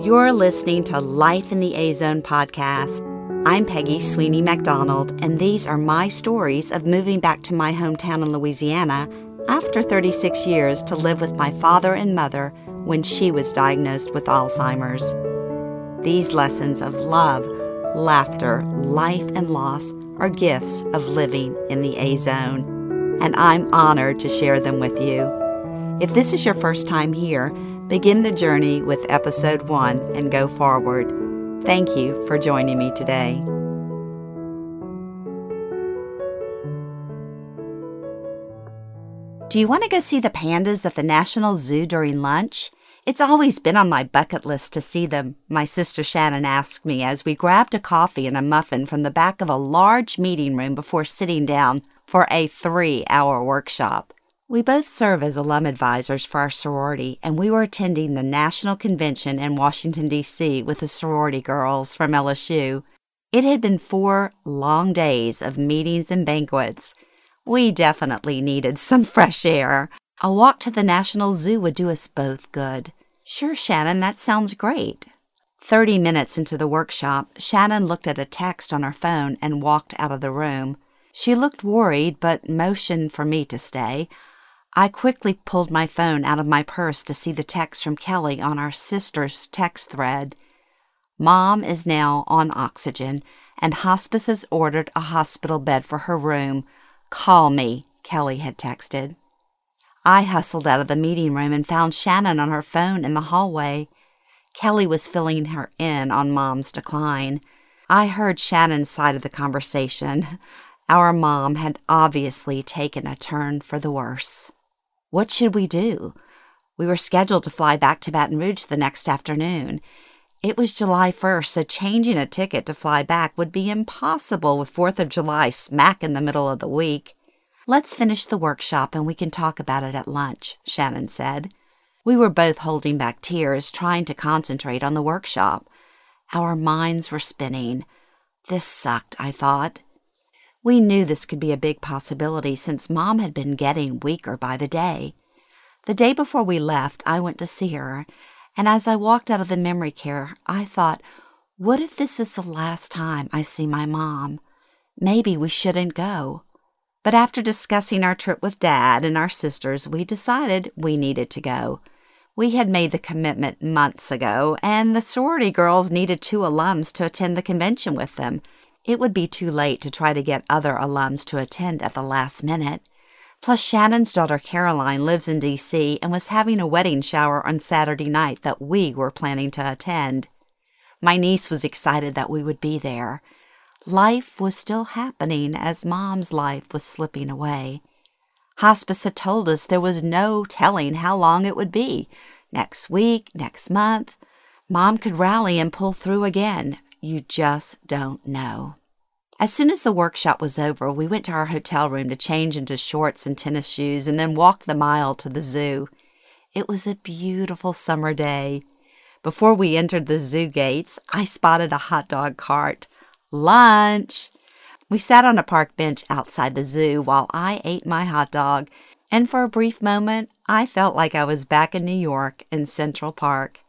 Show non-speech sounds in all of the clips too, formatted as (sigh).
You're listening to Life in the A Zone podcast. I'm Peggy Sweeney McDonald, and these are my stories of moving back to my hometown in Louisiana after 36 years to live with my father and mother when she was diagnosed with Alzheimer's. These lessons of love, laughter, life, and loss are gifts of living in the A Zone, and I'm honored to share them with you. If this is your first time here, begin the journey with episode one and go forward. Thank you for joining me today. Do you want to go see the pandas at the National Zoo during lunch? It's always been on my bucket list to see them, my sister Shannon asked me as we grabbed a coffee and a muffin from the back of a large meeting room before sitting down for a three hour workshop. We both serve as alum advisors for our sorority, and we were attending the National Convention in Washington, D.C. with the sorority girls from LSU. It had been four long days of meetings and banquets. We definitely needed (laughs) some fresh air. A walk to the National Zoo would do us both good. Sure, Shannon, that sounds great. Thirty minutes into the workshop, Shannon looked at a text on her phone and walked out of the room. She looked worried, but motioned for me to stay. I quickly pulled my phone out of my purse to see the text from Kelly on our sister's text thread. Mom is now on oxygen, and hospice has ordered a hospital bed for her room. Call me, Kelly had texted. I hustled out of the meeting room and found Shannon on her phone in the hallway. Kelly was filling her in on Mom's decline. I heard Shannon's side of the conversation. (laughs) Our mom had obviously taken a turn for the worse. What should we do? We were scheduled to fly back to Baton Rouge the next afternoon. It was July 1st, so changing a ticket to fly back would be impossible with 4th of July smack in the middle of the week. Let's finish the workshop and we can talk about it at lunch, Shannon said. We were both holding back tears, trying to concentrate on the workshop. Our minds were spinning. This sucked, I thought. We knew this could be a big possibility since Mom had been getting weaker by the day. The day before we left, I went to see her, and as I walked out of the memory care, I thought, what if this is the last time I see my mom? Maybe we shouldn't go. But after discussing our trip with Dad and our sisters, we decided we needed to go. We had made the commitment months ago, and the sorority girls needed two alums to attend the convention with them. It would be too late to try to get other alums to attend at the last minute. Plus, Shannon's daughter Caroline lives in D.C. and was having a wedding shower on Saturday night that we were planning to attend. My niece was excited that we would be there. Life was still happening as Mom's life was slipping away. Hospice had told us there was no telling how long it would be next week, next month. Mom could rally and pull through again. You just don't know. As soon as the workshop was over, we went to our hotel room to change into shorts and tennis shoes and then walked the mile to the zoo. It was a beautiful summer day. Before we entered the zoo gates, I spotted a hot dog cart. Lunch! We sat on a park bench outside the zoo while I ate my hot dog, and for a brief moment, I felt like I was back in New York in Central Park.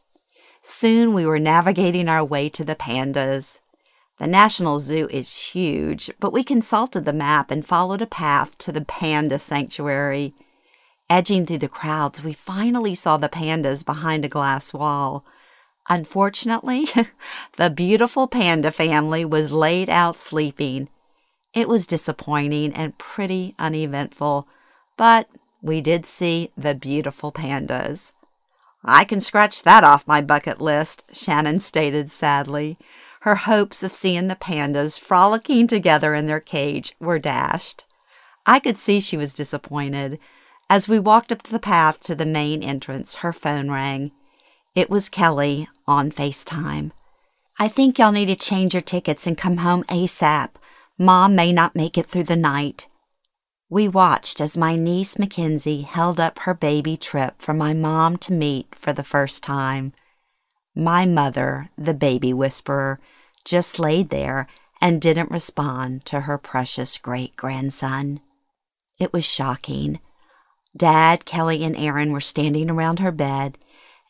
Soon we were navigating our way to the pandas. The National Zoo is huge, but we consulted the map and followed a path to the panda sanctuary. Edging through the crowds, we finally saw the pandas behind a glass wall. Unfortunately, (laughs) the beautiful panda family was laid out sleeping. It was disappointing and pretty uneventful, but we did see the beautiful pandas. I can scratch that off my bucket list, Shannon stated sadly. Her hopes of seeing the pandas frolicking together in their cage were dashed. I could see she was disappointed. As we walked up the path to the main entrance, her phone rang. It was Kelly on FaceTime. I think y'all need to change your tickets and come home ASAP. Mom may not make it through the night. We watched as my niece Mackenzie held up her baby trip for my mom to meet for the first time. My mother, the baby whisperer, just laid there and didn't respond to her precious great grandson. It was shocking. Dad, Kelly, and Erin were standing around her bed,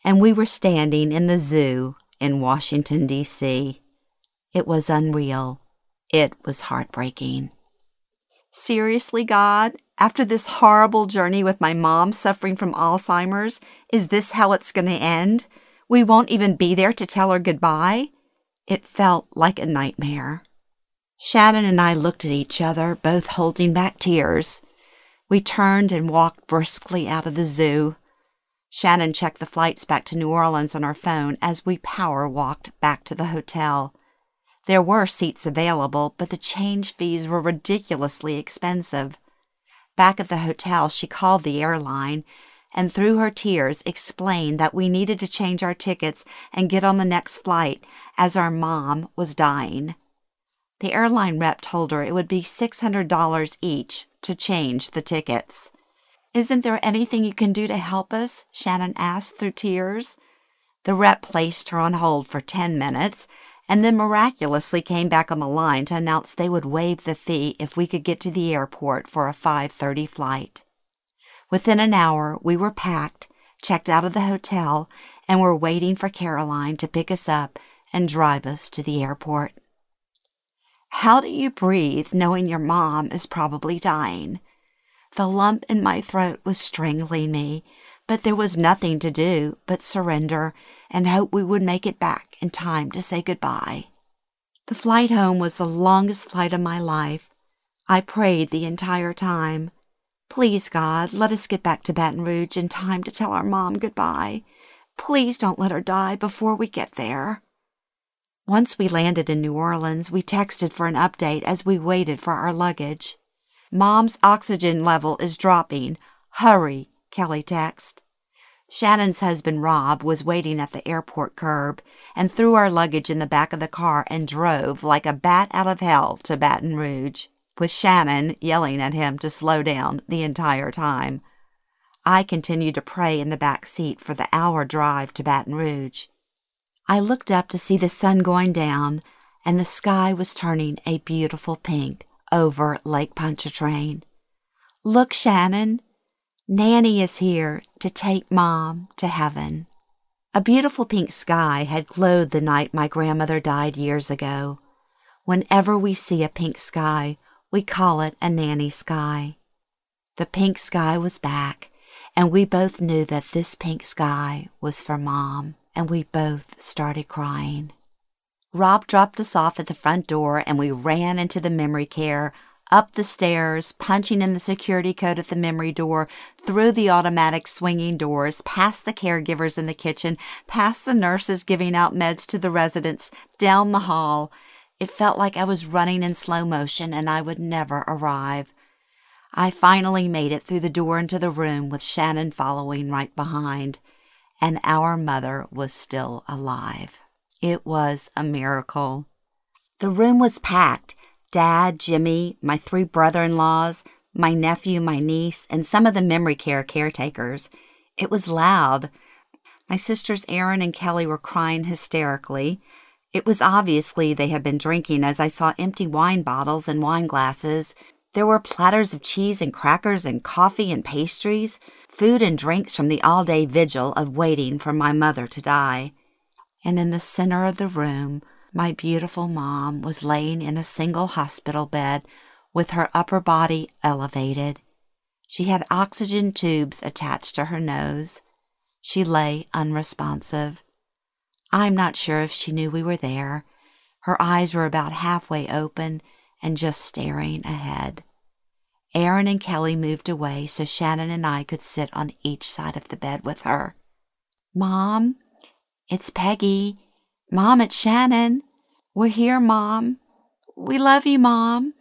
and we were standing in the zoo in Washington, D.C. It was unreal. It was heartbreaking. Seriously, God, after this horrible journey with my mom suffering from Alzheimer's, is this how it's going to end? We won't even be there to tell her goodbye? It felt like a nightmare. Shannon and I looked at each other, both holding back tears. We turned and walked briskly out of the zoo. Shannon checked the flights back to New Orleans on our phone as we power walked back to the hotel. There were seats available, but the change fees were ridiculously expensive. Back at the hotel, she called the airline and through her tears explained that we needed to change our tickets and get on the next flight as our mom was dying. The airline rep told her it would be $600 each to change the tickets. Isn't there anything you can do to help us? Shannon asked through tears. The rep placed her on hold for 10 minutes and then miraculously came back on the line to announce they would waive the fee if we could get to the airport for a 5:30 flight. Within an hour, we were packed, checked out of the hotel, and were waiting for Caroline to pick us up and drive us to the airport. How do you breathe knowing your mom is probably dying? The lump in my throat was strangling me, but there was nothing to do but surrender and hope we would make it back in time to say goodbye. The flight home was the longest flight of my life. I prayed the entire time. Please, God, let us get back to Baton Rouge in time to tell our mom goodbye. Please don't let her die before we get there. Once we landed in New Orleans, we texted for an update as we waited for our luggage. Mom's oxygen level is dropping. Hurry, Kelly texted. Shannon's husband, Rob, was waiting at the airport curb and threw our luggage in the back of the car and drove like a bat out of hell to Baton Rouge, with Shannon yelling at him to slow down the entire time. I continued to pray in the back seat for the hour drive to Baton Rouge. I looked up to see the sun going down, and the sky was turning a beautiful pink over Lake Pontchartrain. Look, Shannon, Nanny is here to take Mom to heaven. A beautiful pink sky had glowed the night my grandmother died years ago. Whenever we see a pink sky, we call it a nanny sky. The pink sky was back, and we both knew that this pink sky was for Mom, and we both started crying. Rob dropped us off at the front door, and we ran into the memory care up the stairs, punching in the security code at the memory door, through the automatic swinging doors, past the caregivers in the kitchen, past the nurses giving out meds to the residents, down the hall. It felt like I was running in slow motion and I would never arrive. I finally made it through the door into the room with Shannon following right behind, and our mother was still alive. It was a miracle. The room was packed Dad, Jimmy, my three brother in laws, my nephew, my niece, and some of the memory care caretakers. It was loud. My sisters Erin and Kelly were crying hysterically. It was obviously they had been drinking as I saw empty wine bottles and wine glasses. There were platters of cheese and crackers and coffee and pastries, food and drinks from the all day vigil of waiting for my mother to die. And in the center of the room, my beautiful mom was laying in a single hospital bed with her upper body elevated. She had oxygen tubes attached to her nose. She lay unresponsive. I'm not sure if she knew we were there. Her eyes were about halfway open and just staring ahead. Erin and Kelly moved away so Shannon and I could sit on each side of the bed with her. Mom, it's Peggy. Mom, it's Shannon. We're here, Mom. We love you, Mom.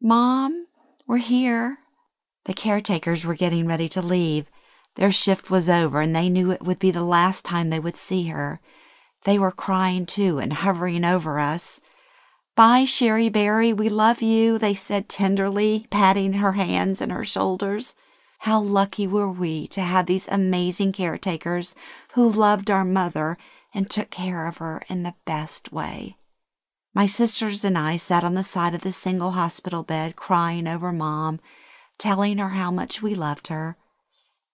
Mom, we're here. The caretakers were getting ready to leave. Their shift was over, and they knew it would be the last time they would see her. They were crying too and hovering over us. Bye, Sherry Berry. We love you, they said tenderly, patting her hands and her shoulders. How lucky were we to have these amazing caretakers who loved our mother and took care of her in the best way. My sisters and I sat on the side of the single hospital bed crying over Mom, telling her how much we loved her.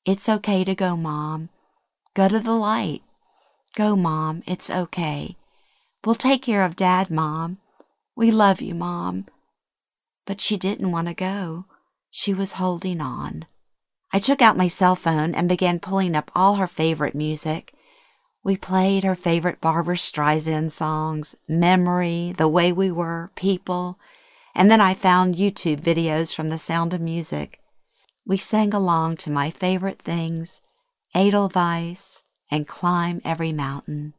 It's okay to go, Mom. Go to the light. Go, Mom. It's okay. We'll take care of Dad, Mom. We love you, Mom. But she didn't want to go. She was holding on. I took out my cell phone and began pulling up all her favorite music. We played her favorite Barbra Streisand songs, Memory, The Way We Were, People, and then I found YouTube videos from The Sound of Music. We sang along to my favorite things, Edelweiss and Climb Every Mountain.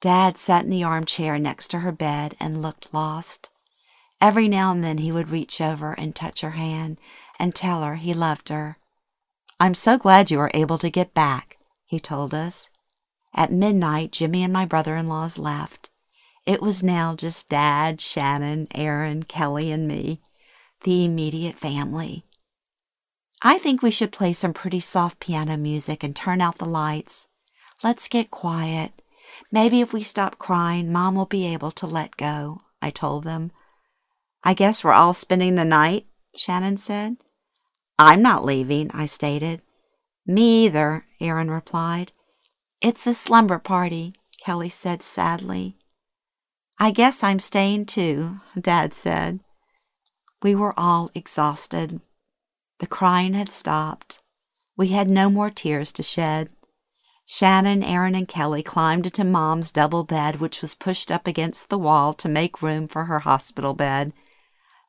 Dad sat in the armchair next to her bed and looked lost. Every now and then he would reach over and touch her hand and tell her he loved her. I'm so glad you were able to get back, he told us. At midnight, Jimmy and my brother in laws left. It was now just Dad, Shannon, Erin, Kelly, and me, the immediate family. I think we should play some pretty soft piano music and turn out the lights. Let's get quiet. Maybe if we stop crying, Mom will be able to let go, I told them. I guess we're all spending the night, Shannon said. I'm not leaving, I stated. Me either, Erin replied. It's a slumber party, Kelly said sadly. I guess I'm staying too, Dad said. We were all exhausted. The crying had stopped. We had no more tears to shed. Shannon, Erin, and Kelly climbed into Mom's double bed, which was pushed up against the wall to make room for her hospital bed.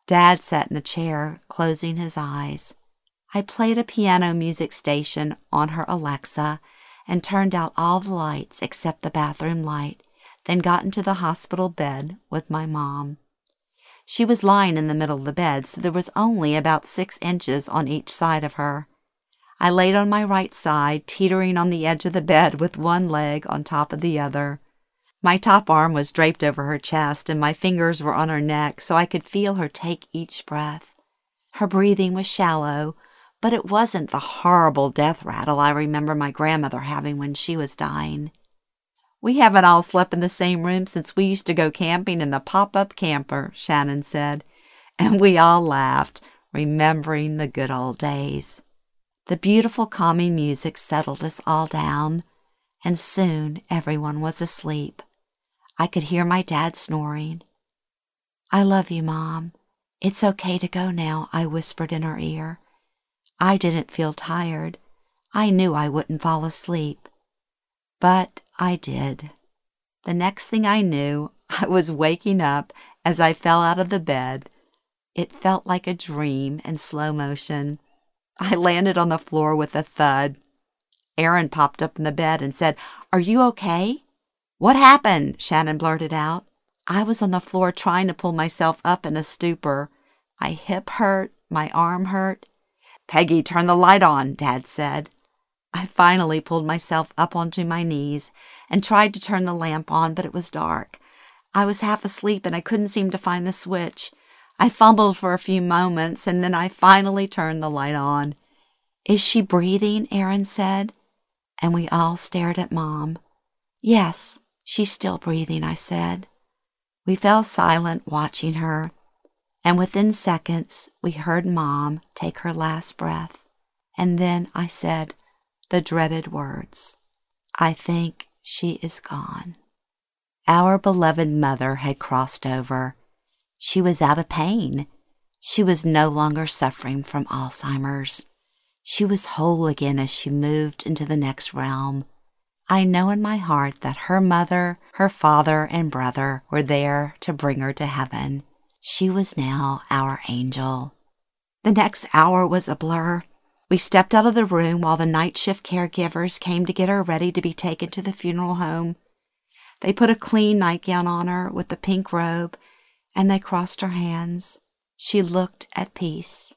Dad sat in the chair, closing his eyes. I played a piano music station on her Alexa and turned out all the lights except the bathroom light, then got into the hospital bed with my mom. She was lying in the middle of the bed, so there was only about six inches on each side of her. I laid on my right side, teetering on the edge of the bed with one leg on top of the other. My top arm was draped over her chest, and my fingers were on her neck, so I could feel her take each breath. Her breathing was shallow, but it wasn't the horrible death rattle I remember my grandmother having when she was dying. We haven't all slept in the same room since we used to go camping in the pop up camper, Shannon said, and we all laughed, remembering the good old days. The beautiful, calming music settled us all down, and soon everyone was asleep. I could hear my dad snoring. I love you, Mom. It's okay to go now, I whispered in her ear. I didn't feel tired. I knew I wouldn't fall asleep. But I did. The next thing I knew, (laughs) I was waking up as I fell out of the bed. It felt like a dream in slow motion. I landed on the floor with a thud. Erin popped up in the bed and said, Are you okay? What happened? Shannon blurted out. I was on the floor trying to pull myself up in a stupor. My hip hurt, my arm hurt. Peggy, turn the light on, Dad said. I finally pulled myself up onto my knees and tried to turn the lamp on, but it was dark. I was half asleep and I couldn't seem to find the switch. I fumbled for a few moments and then I finally turned the light on. Is she breathing? Erin said. And we all stared at Mom. Yes, she's still breathing, I said. We fell silent watching her and within seconds we heard Mom take her last breath. And then I said the dreaded words I think she is gone. Our beloved mother had crossed over. She was out of pain. She was no longer suffering from Alzheimer's. She was whole again as she moved into the next realm. I know in my heart that her mother, her father, and brother were there to bring her to heaven. She was now our angel. The next hour was a blur. We stepped out of the room while the night shift caregivers came to get her ready to be taken to the funeral home. They put a clean nightgown on her with the pink robe, and they crossed her hands. She looked at peace.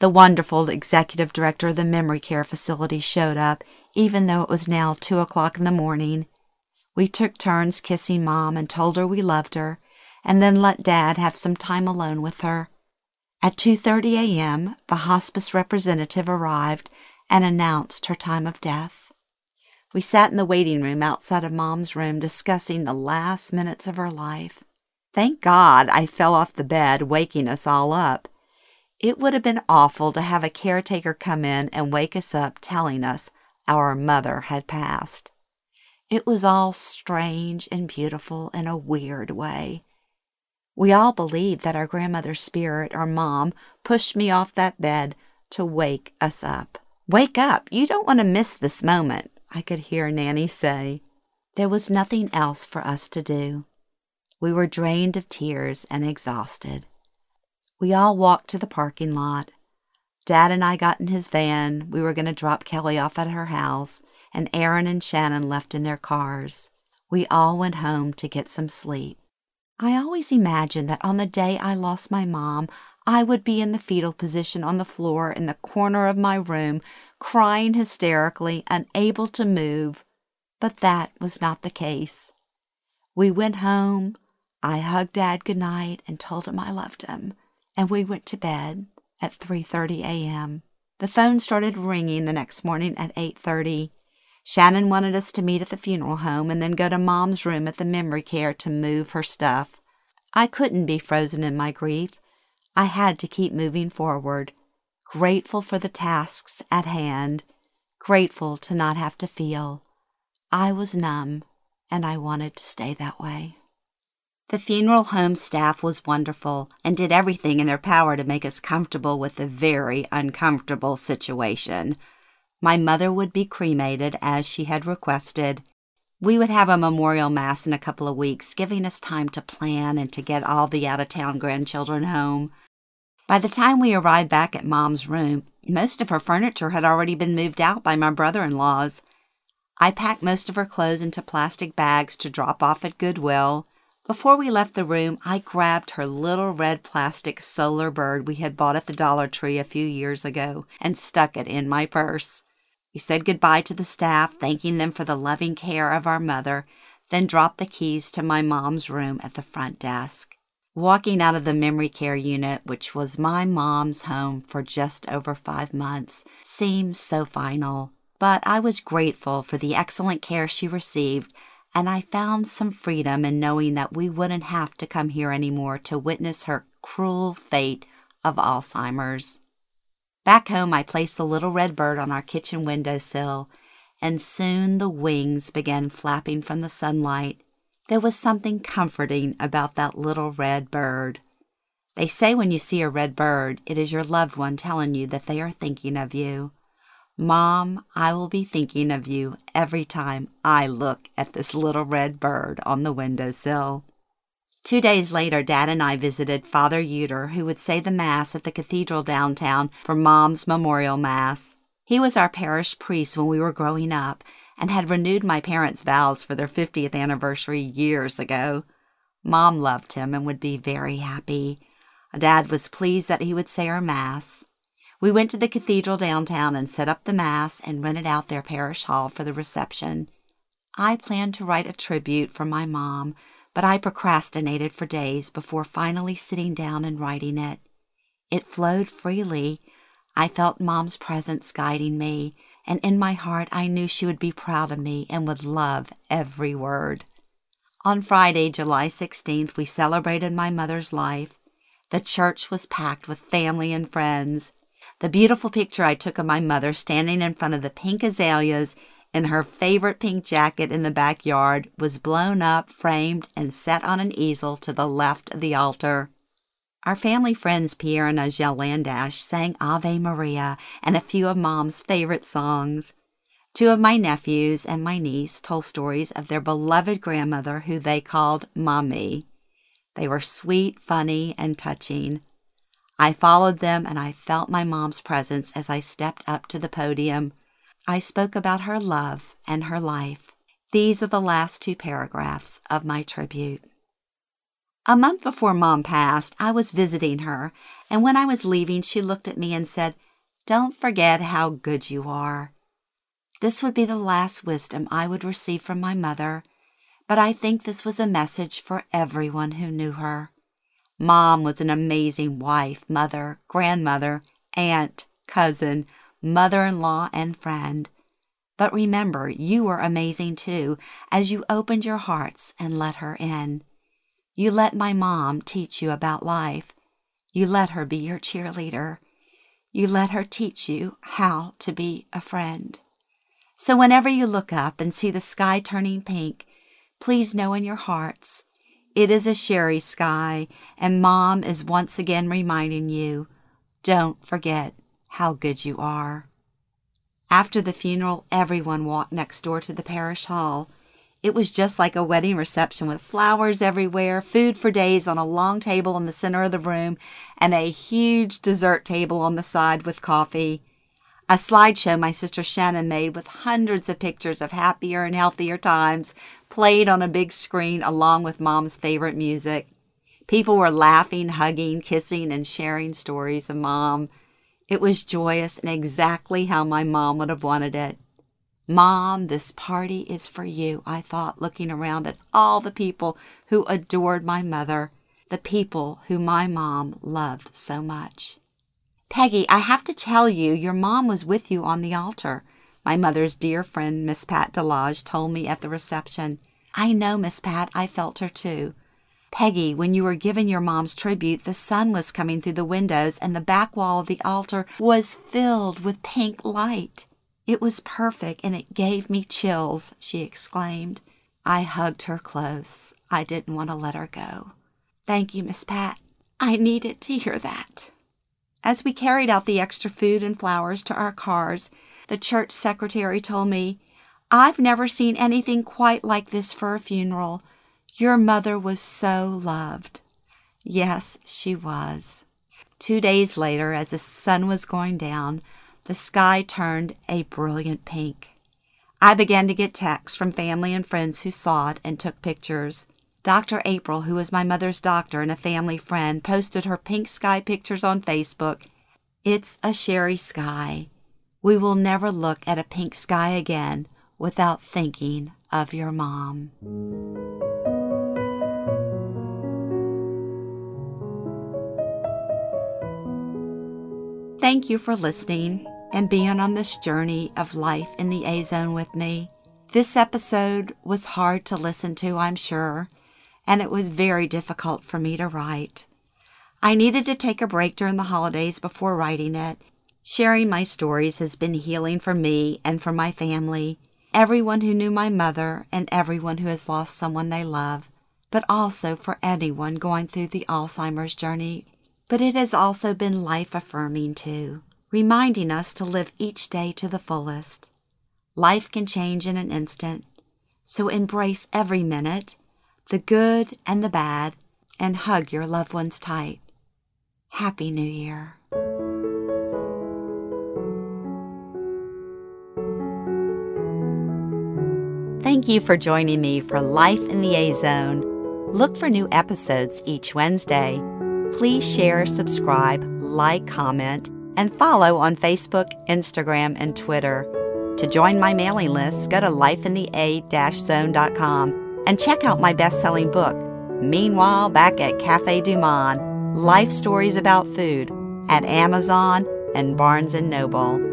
The wonderful executive director of the memory care facility showed up, even though it was now two o'clock in the morning. We took turns kissing Mom and told her we loved her and then let Dad have some time alone with her. At 2:30 a.m., the hospice representative arrived and announced her time of death. We sat in the waiting room outside of Mom's room discussing the last minutes of her life. Thank God I fell off the bed, waking us all up. It would have been awful to have a caretaker come in and wake us up telling us our mother had passed. It was all strange and beautiful in a weird way. We all believe that our grandmother's spirit, or mom, pushed me off that bed to wake us up. Wake up! You don't want to miss this moment, I could hear Nanny say. There was nothing else for us to do. We were drained of tears and exhausted. We all walked to the parking lot. Dad and I got in his van. We were going to drop Kelly off at her house, and Erin and Shannon left in their cars. We all went home to get some sleep. I always imagined that on the day I lost my mom, I would be in the fetal position on the floor in the corner of my room, crying hysterically, unable to move. But that was not the case. We went home. I hugged Dad goodnight and told him I loved him, and we went to bed at 3:30 a.m. The phone started ringing the next morning at 8:30. Shannon wanted us to meet at the funeral home and then go to Mom's room at the memory care to move her stuff. I couldn't be frozen in my grief. I had to keep moving forward, grateful for the tasks at hand, grateful to not have to feel. I was numb, and I wanted to stay that way. The funeral home staff was wonderful and did everything in their power to make us comfortable with the very uncomfortable situation. My mother would be cremated as she had requested. We would have a memorial mass in a couple of weeks, giving us time to plan and to get all the out of town grandchildren home. By the time we arrived back at Mom's room, most of her furniture had already been moved out by my brother in laws. I packed most of her clothes into plastic bags to drop off at Goodwill. Before we left the room, I grabbed her little red plastic solar bird we had bought at the Dollar Tree a few years ago and stuck it in my purse. We said goodbye to the staff, thanking them for the loving care of our mother, then dropped the keys to my mom's room at the front desk. Walking out of the memory care unit, which was my mom's home for just over five months, seemed so final but I was grateful for the excellent care she received, and I found some freedom in knowing that we wouldn't have to come here anymore to witness her cruel fate of Alzheimer's. Back home, I placed the little red bird on our kitchen windowsill, and soon the wings began flapping from the sunlight. There was something comforting about that little red bird. They say when you see a red bird, it is your loved one telling you that they are thinking of you. Mom, I will be thinking of you every time I look at this little red bird on the windowsill. Two days later, Dad and I visited Father Uter, who would say the Mass at the cathedral downtown for Mom's memorial Mass. He was our parish priest when we were growing up and had renewed my parents' vows for their 50th anniversary years ago. Mom loved him and would be very happy. Dad was pleased that he would say our Mass. We went to the cathedral downtown and set up the Mass and rented out their parish hall for the reception. I planned to write a tribute for my mom, but I procrastinated for days before finally sitting down and writing it. It flowed freely. I felt Mom's presence guiding me, and in my heart I knew she would be proud of me and would love every word. On Friday, July 16th, we celebrated my mother's life. The church was packed with family and friends. The beautiful picture I took of my mother standing in front of the pink azaleas in her favorite pink jacket in the backyard was blown up, framed, and set on an easel to the left of the altar. Our family friends Pierre and Agel Landash sang Ave Maria and a few of Mom's favorite songs. Two of my nephews and my niece told stories of their beloved grandmother who they called Mommy. They were sweet, funny, and touching. I followed them and I felt my mom's presence as I stepped up to the podium. I spoke about her love and her life. These are the last two paragraphs of my tribute. A month before Mom passed, I was visiting her, and when I was leaving, she looked at me and said, Don't forget how good you are. This would be the last wisdom I would receive from my mother, but I think this was a message for everyone who knew her. Mom was an amazing wife, mother, grandmother, aunt, cousin, mother in law, and friend. But remember, you were amazing too as you opened your hearts and let her in. You let my mom teach you about life. You let her be your cheerleader. You let her teach you how to be a friend. So whenever you look up and see the sky turning pink, please know in your hearts it is a Sherry sky, and Mom is once again reminding you don't forget how good you are. After the funeral, everyone walked next door to the parish hall. It was just like a wedding reception with flowers everywhere, food for days on a long table in the center of the room, and a huge dessert table on the side with coffee. A slideshow my sister Shannon made with hundreds of pictures of happier and healthier times played on a big screen along with mom's favorite music. People were laughing, hugging, kissing, and sharing stories of mom. It was joyous and exactly how my mom would have wanted it. Mom, this party is for you, I thought, looking around at all the people who adored my mother, the people who my mom loved so much. Peggy, I have to tell you, your mom was with you on the altar. My mother's dear friend, Miss Pat Delage, told me at the reception. I know, Miss Pat, I felt her too. Peggy, when you were giving your mom's tribute, the sun was coming through the windows and the back wall of the altar was filled with pink light. It was perfect and it gave me chills, she exclaimed. I hugged her close. I didn't want to let her go. Thank you, Miss Pat. I needed to hear that. As we carried out the extra food and flowers to our cars, the church secretary told me, I've never seen anything quite like this for a funeral. Your mother was so loved. Yes, she was. Two days later, as the sun was going down, the sky turned a brilliant pink. I began to get texts from family and friends who saw it and took pictures. Dr. April, who is my mother's doctor and a family friend, posted her pink sky pictures on Facebook. It's a Sherry sky. We will never look at a pink sky again without thinking of your mom. Thank you for listening and being on this journey of life in the A Zone with me. This episode was hard to listen to, I'm sure, and it was very difficult for me to write. I needed to take a break during the holidays before writing it, Sharing my stories has been healing for me and for my family, everyone who knew my mother, and everyone who has lost someone they love, but also for anyone going through the Alzheimer's journey. But it has also been life affirming too, reminding us to live each day to the fullest. Life can change in an instant, so embrace every minute, the good and the bad, and hug your loved ones tight. Happy New Year. Thank you for joining me for Life in the A Zone. Look for new episodes each Wednesday. Please share, subscribe, like, comment, and follow on Facebook, Instagram, and Twitter. To join my mailing list, go to lifeinthea-zone.com and check out my best-selling book, Meanwhile Back at Cafe Du Monde, Life Stories About Food, at Amazon and Barnes & Noble.